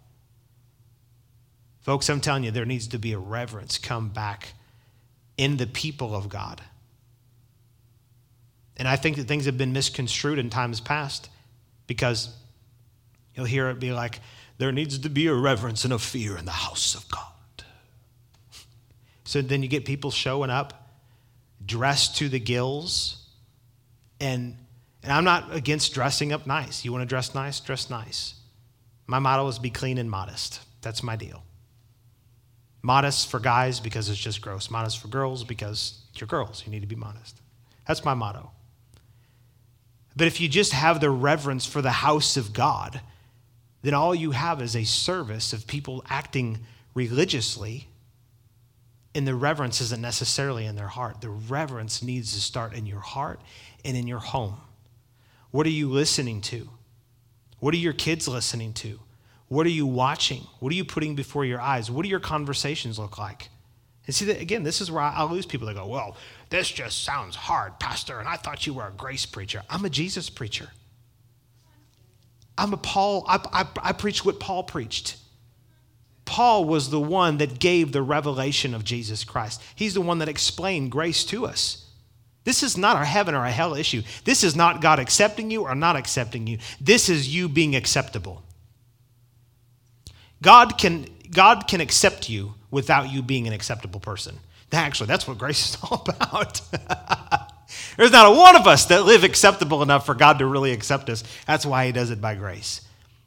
Folks, I'm telling you, there needs to be a reverence come back in the people of God. And I think that things have been misconstrued in times past because you'll hear it be like, there needs to be a reverence and a fear in the house of God. So then you get people showing up dressed to the gills. And, and I'm not against dressing up nice. You want to dress nice? Dress nice. My motto is be clean and modest. That's my deal. Modest for guys because it's just gross. Modest for girls because you're girls. You need to be modest. That's my motto. But if you just have the reverence for the house of God, then all you have is a service of people acting religiously and the reverence isn't necessarily in their heart. The reverence needs to start in your heart and in your home. What are you listening to? What are your kids listening to? What are you watching? What are you putting before your eyes? What do your conversations look like? And see, that, again, this is where I, lose people that go, well, this just sounds hard, Pastor, and I thought you were a grace preacher. I'm a Jesus preacher. I'm a Paul, I, I, I preach what Paul preached. Paul was the one that gave the revelation of Jesus Christ. He's the one that explained grace to us. This is not a heaven or a hell issue. This is not God accepting you or not accepting you. This is you being acceptable. God can, God can accept you without you being an acceptable person. Actually, that's what grace is all about. There's not a one of us that live acceptable enough for God to really accept us. That's why He does it by grace.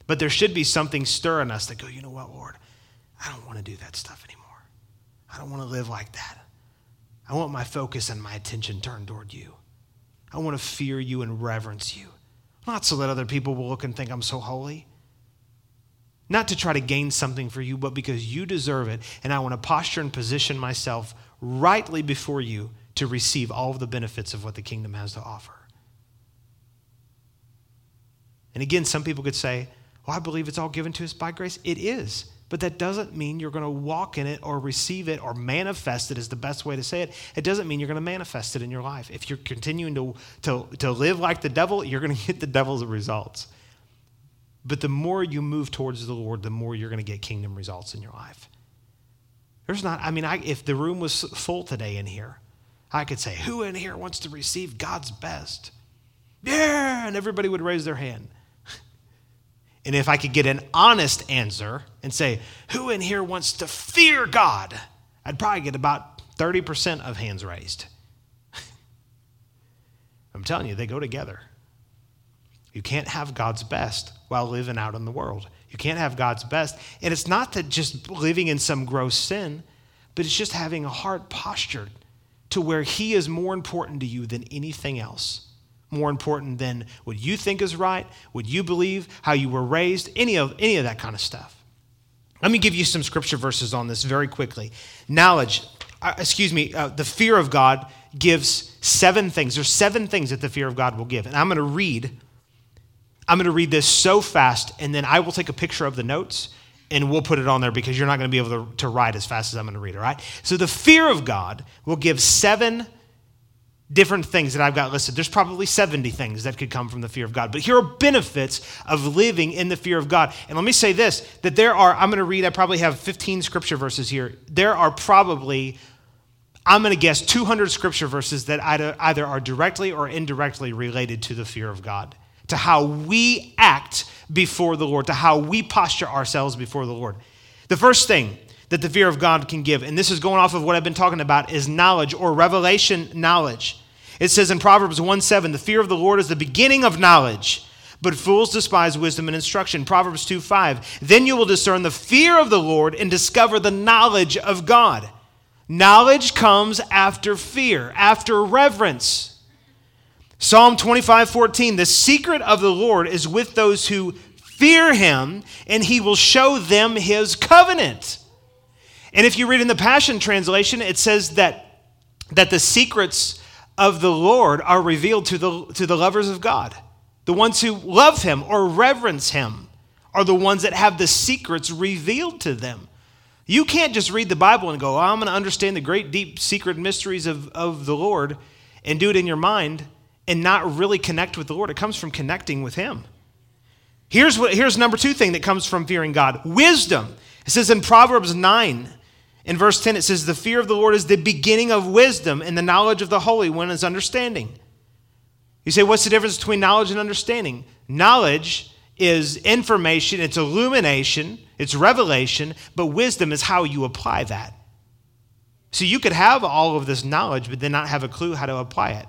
But there should be something stirring us that go, you know what, Lord? I don't want to do that stuff anymore. I don't want to live like that. I want my focus and my attention turned toward you. I want to fear you and reverence you. Not so that other people will look and think I'm so holy. Not to try to gain something for you, but because you deserve it. And I want to posture and position myself rightly before you to receive all of the benefits of what the kingdom has to offer. And again, some people could say, Well, I believe it's all given to us by grace. It is. But that doesn't mean you're going to walk in it or receive it or manifest it, is the best way to say it. It doesn't mean you're going to manifest it in your life. If you're continuing to, to, to live like the devil, you're going to get the devil's results. But the more you move towards the Lord, the more you're going to get kingdom results in your life. There's not, I mean, I, if the room was full today in here, I could say, Who in here wants to receive God's best? Yeah, and everybody would raise their hand. And if I could get an honest answer and say, Who in here wants to fear God? I'd probably get about 30% of hands raised. I'm telling you, they go together. You can't have God's best while living out in the world. You can't have God's best. And it's not that just living in some gross sin, but it's just having a heart postured to where He is more important to you than anything else more important than what you think is right, what you believe, how you were raised, any of, any of that kind of stuff. Let me give you some scripture verses on this very quickly. Knowledge, uh, excuse me, uh, the fear of God gives seven things. There's seven things that the fear of God will give. And I'm going to read. I'm going to read this so fast, and then I will take a picture of the notes and we'll put it on there because you're not going to be able to, to write as fast as I'm going to read, all right? So the fear of God will give seven different things that I've got listed. There's probably 70 things that could come from the fear of God. But here are benefits of living in the fear of God. And let me say this that there are, I'm going to read, I probably have 15 scripture verses here. There are probably, I'm going to guess, 200 scripture verses that either are directly or indirectly related to the fear of God, to how we act before the Lord, to how we posture ourselves before the Lord. The first thing, that the fear of God can give. And this is going off of what I've been talking about is knowledge or revelation knowledge. It says in Proverbs 1 7, the fear of the Lord is the beginning of knowledge, but fools despise wisdom and instruction. Proverbs 2 5, then you will discern the fear of the Lord and discover the knowledge of God. Knowledge comes after fear, after reverence. Psalm 25 14, the secret of the Lord is with those who fear him, and he will show them his covenant. And if you read in the Passion Translation, it says that, that the secrets of the Lord are revealed to the, to the lovers of God. The ones who love Him or reverence Him are the ones that have the secrets revealed to them. You can't just read the Bible and go, oh, I'm going to understand the great, deep, secret mysteries of, of the Lord and do it in your mind and not really connect with the Lord. It comes from connecting with Him. Here's, what, here's number two thing that comes from fearing God wisdom. It says in Proverbs 9, in verse 10, it says, The fear of the Lord is the beginning of wisdom, and the knowledge of the Holy One is understanding. You say, What's the difference between knowledge and understanding? Knowledge is information, it's illumination, it's revelation, but wisdom is how you apply that. So you could have all of this knowledge, but then not have a clue how to apply it.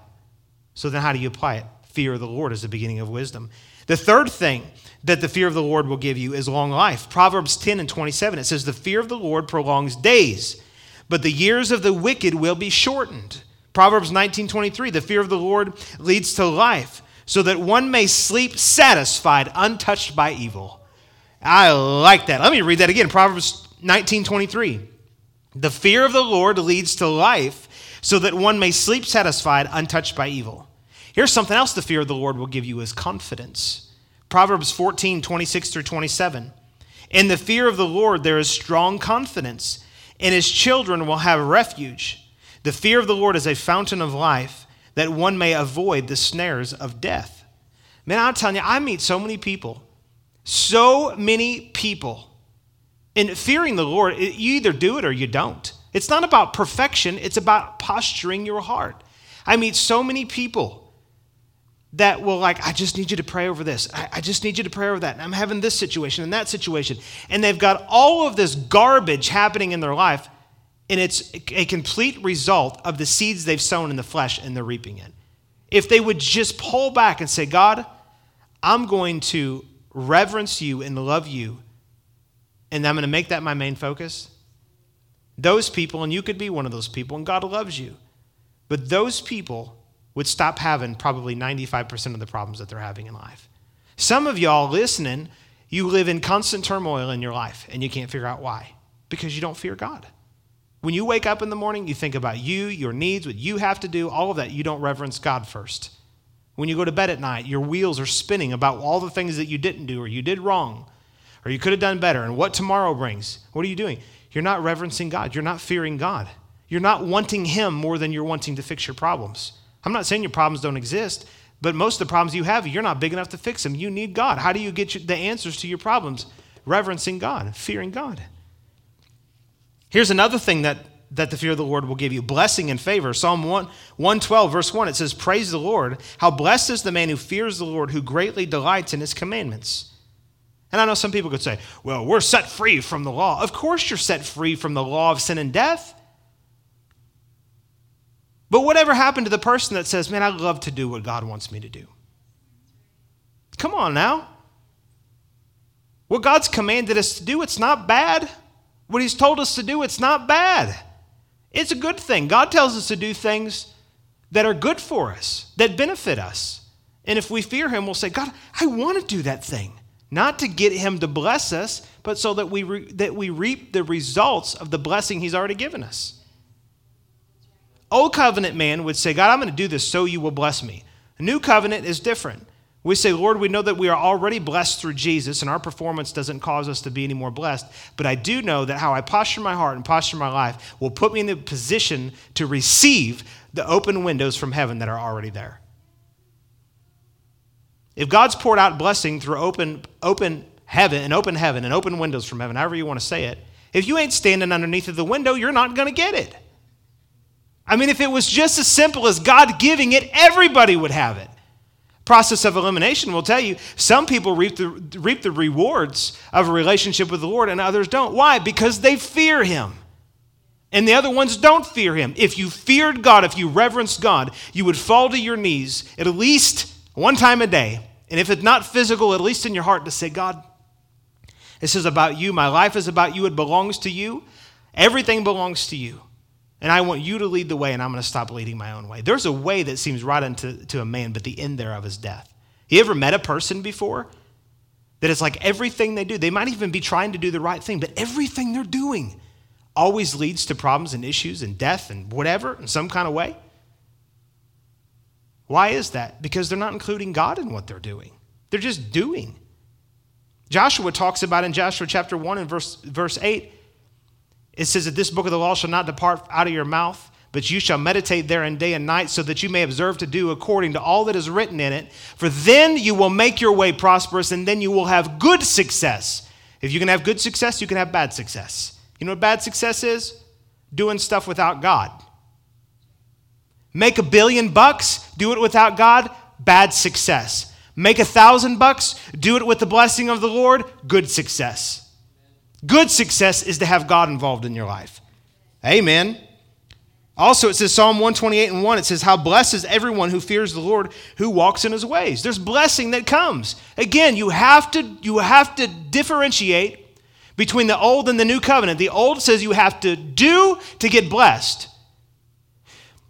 So then, how do you apply it? Fear of the Lord is the beginning of wisdom. The third thing that the fear of the Lord will give you is long life. Proverbs 10 and 27, it says, The fear of the Lord prolongs days, but the years of the wicked will be shortened. Proverbs 19 23, the fear of the Lord leads to life, so that one may sleep satisfied, untouched by evil. I like that. Let me read that again. Proverbs 19 23. The fear of the Lord leads to life, so that one may sleep satisfied, untouched by evil. Here's something else the fear of the Lord will give you is confidence. Proverbs 14, 26 through 27. In the fear of the Lord, there is strong confidence, and his children will have refuge. The fear of the Lord is a fountain of life, that one may avoid the snares of death. Man, I'm telling you, I meet so many people, so many people In fearing the Lord, you either do it or you don't. It's not about perfection, it's about posturing your heart. I meet so many people that will, like, I just need you to pray over this. I, I just need you to pray over that. And I'm having this situation and that situation. And they've got all of this garbage happening in their life, and it's a complete result of the seeds they've sown in the flesh and they're reaping it. If they would just pull back and say, God, I'm going to reverence you and love you, and I'm going to make that my main focus. Those people, and you could be one of those people, and God loves you. But those people would stop having probably 95% of the problems that they're having in life. Some of y'all listening, you live in constant turmoil in your life, and you can't figure out why. Because you don't fear God. When you wake up in the morning, you think about you, your needs, what you have to do, all of that. You don't reverence God first. When you go to bed at night, your wheels are spinning about all the things that you didn't do or you did wrong or you could have done better and what tomorrow brings. What are you doing? You're not reverencing God. You're not fearing God. You're not wanting Him more than you're wanting to fix your problems. I'm not saying your problems don't exist, but most of the problems you have, you're not big enough to fix them. You need God. How do you get the answers to your problems? Reverencing God, fearing God. Here's another thing that that the fear of the Lord will give you blessing and favor. Psalm 1, 112, verse 1, it says, Praise the Lord. How blessed is the man who fears the Lord, who greatly delights in his commandments. And I know some people could say, Well, we're set free from the law. Of course, you're set free from the law of sin and death. But whatever happened to the person that says, Man, I love to do what God wants me to do? Come on now. What God's commanded us to do, it's not bad. What He's told us to do, it's not bad. It's a good thing. God tells us to do things that are good for us, that benefit us. And if we fear Him, we'll say, God, I want to do that thing. Not to get Him to bless us, but so that we, re- that we reap the results of the blessing He's already given us. Old covenant man would say, God, I'm going to do this so you will bless me. New covenant is different. We say, Lord, we know that we are already blessed through Jesus, and our performance doesn't cause us to be any more blessed. But I do know that how I posture my heart and posture my life will put me in the position to receive the open windows from heaven that are already there. If God's poured out blessing through open, open heaven and open heaven and open windows from heaven, however you want to say it, if you ain't standing underneath of the window, you're not going to get it. I mean, if it was just as simple as God giving it, everybody would have it process of elimination will tell you some people reap the, reap the rewards of a relationship with the Lord and others don't. Why? Because they fear Him. And the other ones don't fear Him. If you feared God, if you reverenced God, you would fall to your knees at least one time a day. And if it's not physical, at least in your heart to say, God, this is about you. My life is about you. It belongs to you. Everything belongs to you. And I want you to lead the way, and I'm going to stop leading my own way. There's a way that seems right unto to a man, but the end thereof is death. You ever met a person before that it's like everything they do, they might even be trying to do the right thing, but everything they're doing always leads to problems and issues and death and whatever in some kind of way? Why is that? Because they're not including God in what they're doing. They're just doing. Joshua talks about in Joshua chapter 1 and verse, verse 8 it says that this book of the law shall not depart out of your mouth, but you shall meditate therein day and night, so that you may observe to do according to all that is written in it. For then you will make your way prosperous, and then you will have good success. If you can have good success, you can have bad success. You know what bad success is? Doing stuff without God. Make a billion bucks, do it without God, bad success. Make a thousand bucks, do it with the blessing of the Lord, good success. Good success is to have God involved in your life. Amen. Also, it says Psalm 128 and 1, it says, How blessed is everyone who fears the Lord, who walks in his ways. There's blessing that comes. Again, you have to, you have to differentiate between the old and the new covenant. The old says you have to do to get blessed.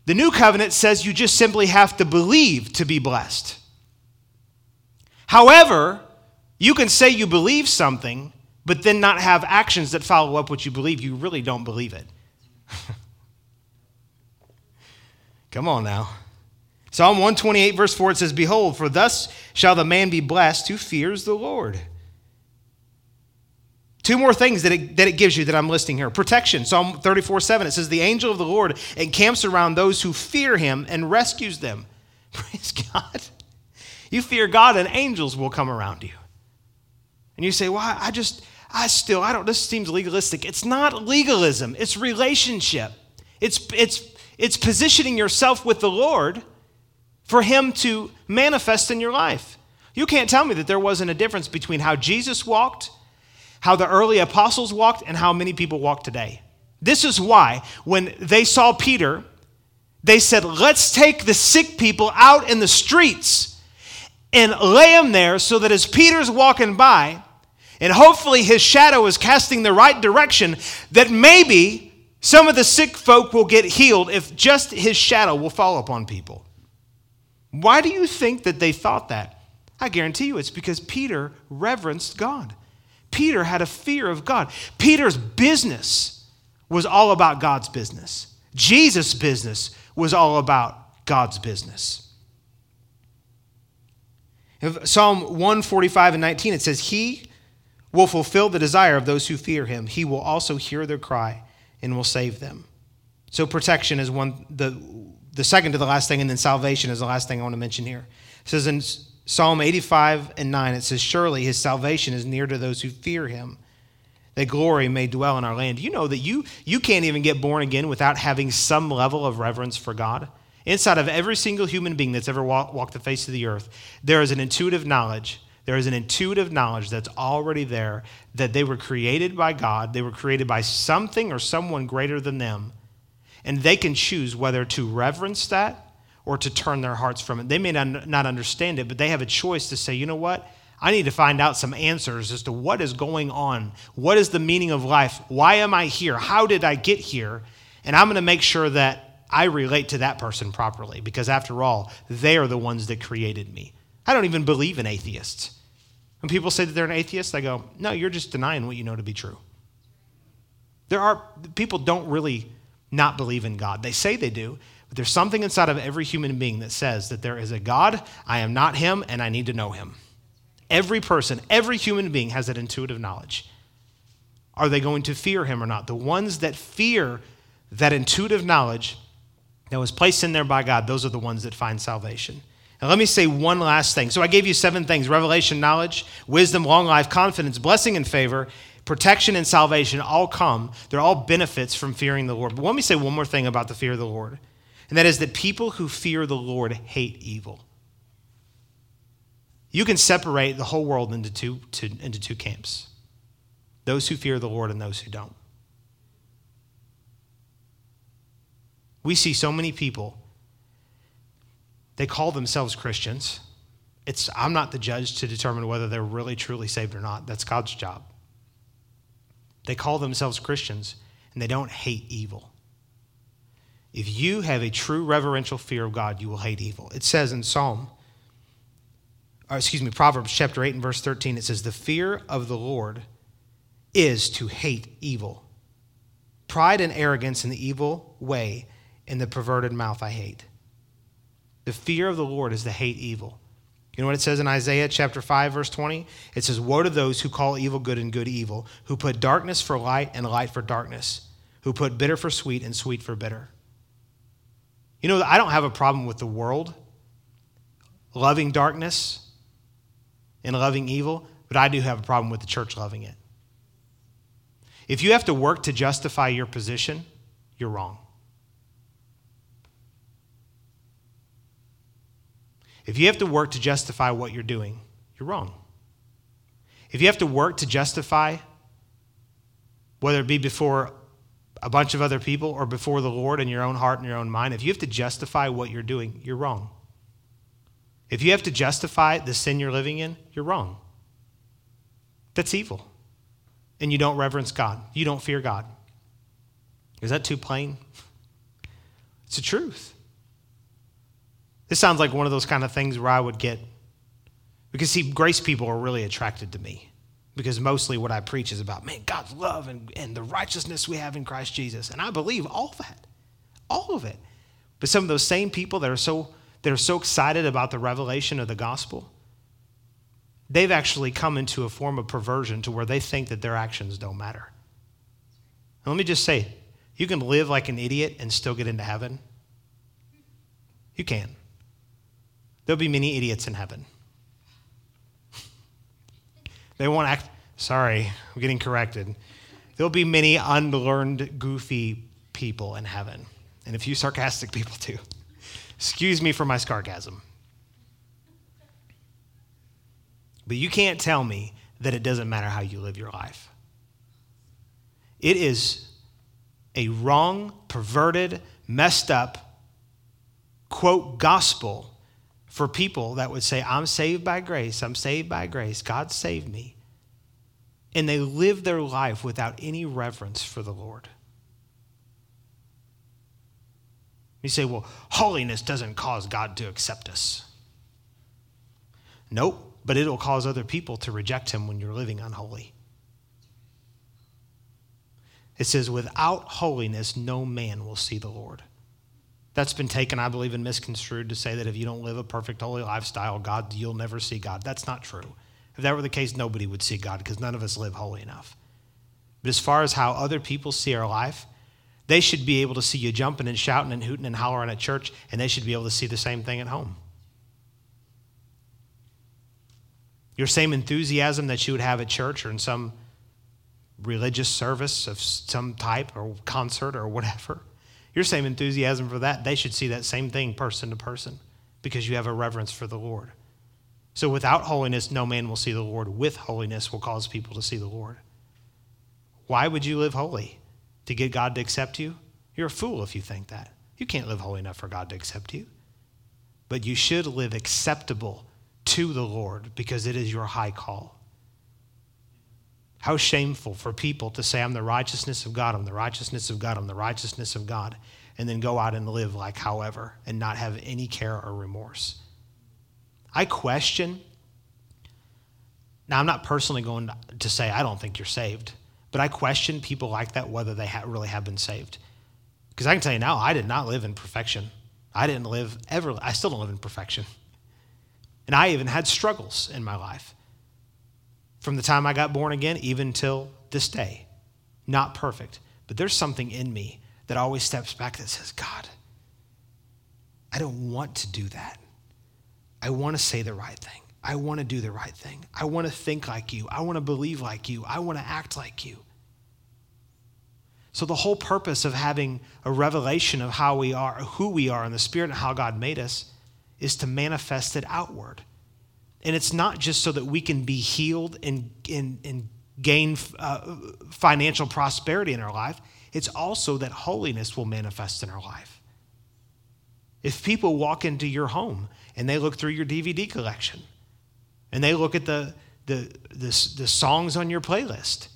The new covenant says you just simply have to believe to be blessed. However, you can say you believe something but then not have actions that follow up what you believe, you really don't believe it. Come on now. Psalm 128, verse 4, it says, Behold, for thus shall the man be blessed who fears the Lord. Two more things that it, that it gives you that I'm listing here. Protection. Psalm 34, 7, it says, The angel of the Lord encamps around those who fear him and rescues them. Praise God. You fear God, and angels will come around you. And you say, Well, I just, I still, I don't, this seems legalistic. It's not legalism, it's relationship. It's, it's, it's positioning yourself with the Lord for Him to manifest in your life. You can't tell me that there wasn't a difference between how Jesus walked, how the early apostles walked, and how many people walk today. This is why when they saw Peter, they said, Let's take the sick people out in the streets and lay them there so that as Peter's walking by, and hopefully his shadow is casting the right direction, that maybe some of the sick folk will get healed if just his shadow will fall upon people. Why do you think that they thought that? I guarantee you it's because Peter reverenced God. Peter had a fear of God. Peter's business was all about God's business. Jesus' business was all about God's business. Psalm 145 and 19, it says, He will fulfill the desire of those who fear him. He will also hear their cry and will save them. So protection is one the the second to the last thing, and then salvation is the last thing I want to mention here. It says in Psalm 85 and 9, it says, Surely his salvation is near to those who fear him, that glory may dwell in our land. You know that you, you can't even get born again without having some level of reverence for God. Inside of every single human being that's ever walked, walked the face of the earth, there is an intuitive knowledge. There is an intuitive knowledge that's already there that they were created by God. They were created by something or someone greater than them and they can choose whether to reverence that or to turn their hearts from it. They may not understand it, but they have a choice to say, you know what? I need to find out some answers as to what is going on. What is the meaning of life? Why am I here? How did I get here? And I'm going to make sure that I relate to that person properly because, after all, they are the ones that created me. I don't even believe in atheists. When people say that they're an atheist, I go, no, you're just denying what you know to be true. There are people don't really not believe in God. They say they do, but there's something inside of every human being that says that there is a God, I am not him, and I need to know him. Every person, every human being has that intuitive knowledge. Are they going to fear him or not? The ones that fear that intuitive knowledge that was placed in there by God, those are the ones that find salvation. And let me say one last thing. So I gave you seven things revelation, knowledge, wisdom, long life, confidence, blessing, and favor protection and salvation all come, they're all benefits from fearing the Lord. But let me say one more thing about the fear of the Lord, and that is that people who fear the Lord hate evil. You can separate the whole world into two, to, into two camps those who fear the Lord and those who don't. We see so many people, they call themselves Christians. It's, I'm not the judge to determine whether they're really truly saved or not. That's God's job. They call themselves Christians and they don't hate evil. If you have a true reverential fear of God, you will hate evil. It says in Psalm, or excuse me, Proverbs chapter 8 and verse 13, it says, The fear of the Lord is to hate evil. Pride and arrogance in the evil way and the perverted mouth I hate. The fear of the Lord is to hate evil. You know what it says in Isaiah chapter 5, verse 20? It says, Woe to those who call evil good and good evil, who put darkness for light and light for darkness, who put bitter for sweet and sweet for bitter. You know, I don't have a problem with the world loving darkness and loving evil, but I do have a problem with the church loving it. If you have to work to justify your position, you're wrong. If you have to work to justify what you're doing, you're wrong. If you have to work to justify, whether it be before a bunch of other people or before the Lord in your own heart and your own mind, if you have to justify what you're doing, you're wrong. If you have to justify the sin you're living in, you're wrong. That's evil. And you don't reverence God. You don't fear God. Is that too plain? It's the truth. This sounds like one of those kind of things where I would get, because see, grace people are really attracted to me. Because mostly what I preach is about, man, God's love and, and the righteousness we have in Christ Jesus. And I believe all that, all of it. But some of those same people that are so, that are so excited about the revelation of the gospel, they've actually come into a form of perversion to where they think that their actions don't matter. And let me just say, you can live like an idiot and still get into heaven. You can. There'll be many idiots in heaven. They won't act, Sorry, I'm getting corrected. There'll be many unlearned, goofy people in heaven, and a few sarcastic people too. Excuse me for my sarcasm. But you can't tell me that it doesn't matter how you live your life. It is a wrong, perverted, messed up, quote, gospel for people that would say, I'm saved by grace, I'm saved by grace, God saved me. And they live their life without any reverence for the Lord. You say, well, holiness doesn't cause God to accept us. Nope, but it'll cause other people to reject him when you're living unholy. It says, without holiness, no man will see the Lord. That's been taken, I believe, and misconstrued to say that if you don't live a perfect holy lifestyle, God, you'll never see God. That's not true. If that were the case, nobody would see God because none of us live holy enough. But as far as how other people see our life, they should be able to see you jumping and shouting and hooting and hollering at church, and they should be able to see the same thing at home. Your same enthusiasm that you would have at church or in some religious service of some type or concert or whatever, your same enthusiasm for that, they should see that same thing person to person because you have a reverence for the Lord. So without holiness, no man will see the Lord. With holiness will cause people to see the Lord. Why would you live holy? To get God to accept you? You're a fool if you think that. You can't live holy enough for God to accept you. But you should live acceptable to the Lord because it is your high call. How shameful for people to say, I'm the righteousness of God, I'm the righteousness of God, I'm the righteousness of God, and then go out and live like however and not have any care or remorse. I question. Now, I'm not personally going to say I don't think you're saved, but I question people like that whether they really have been saved. Because I can tell you now, I did not live in perfection. I didn't live ever, I still don't live in perfection. And I even had struggles in my life from the time I got born again, even till this day. Not perfect, but there's something in me that always steps back that says, God, I don't want to do that. I want to say the right thing. I want to do the right thing. I want to think like you. I want to believe like you. I want to act like you. So, the whole purpose of having a revelation of how we are, who we are in the Spirit, and how God made us is to manifest it outward. And it's not just so that we can be healed and, and, and gain uh, financial prosperity in our life, it's also that holiness will manifest in our life. If people walk into your home and they look through your DVD collection and they look at the, the, the, the songs on your playlist,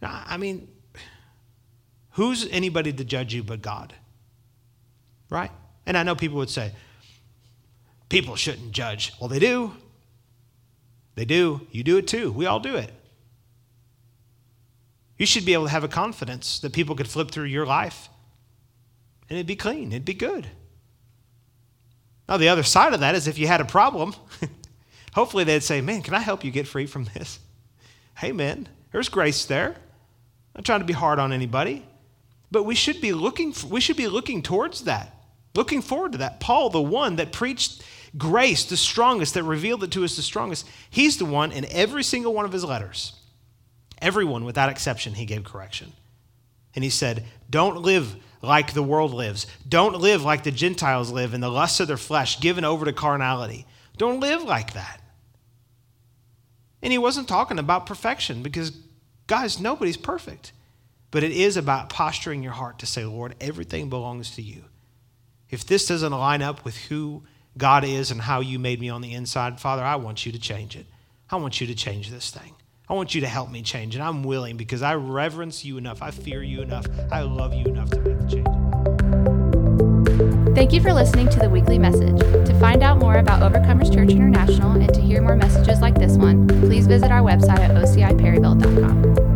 I mean, who's anybody to judge you but God? Right? And I know people would say, people shouldn't judge. Well, they do. They do. You do it too. We all do it. You should be able to have a confidence that people could flip through your life and it'd be clean, it'd be good. Now, the other side of that is if you had a problem, hopefully they'd say, Man, can I help you get free from this? Hey, man, there's grace there. I'm not trying to be hard on anybody, but we should be looking, for, we should be looking towards that, looking forward to that. Paul, the one that preached grace, the strongest, that revealed it to us the strongest, he's the one in every single one of his letters, everyone without exception, he gave correction. And he said, Don't live like the world lives. Don't live like the Gentiles live in the lusts of their flesh, given over to carnality. Don't live like that. And he wasn't talking about perfection because, guys, nobody's perfect. But it is about posturing your heart to say, Lord, everything belongs to you. If this doesn't line up with who God is and how you made me on the inside, Father, I want you to change it. I want you to change this thing. I want you to help me change it. I'm willing because I reverence you enough. I fear you enough. I love you enough to make the change. Thank you for listening to the weekly message. To find out more about Overcomers Church International and to hear more messages like this one, please visit our website at ociperryville.com.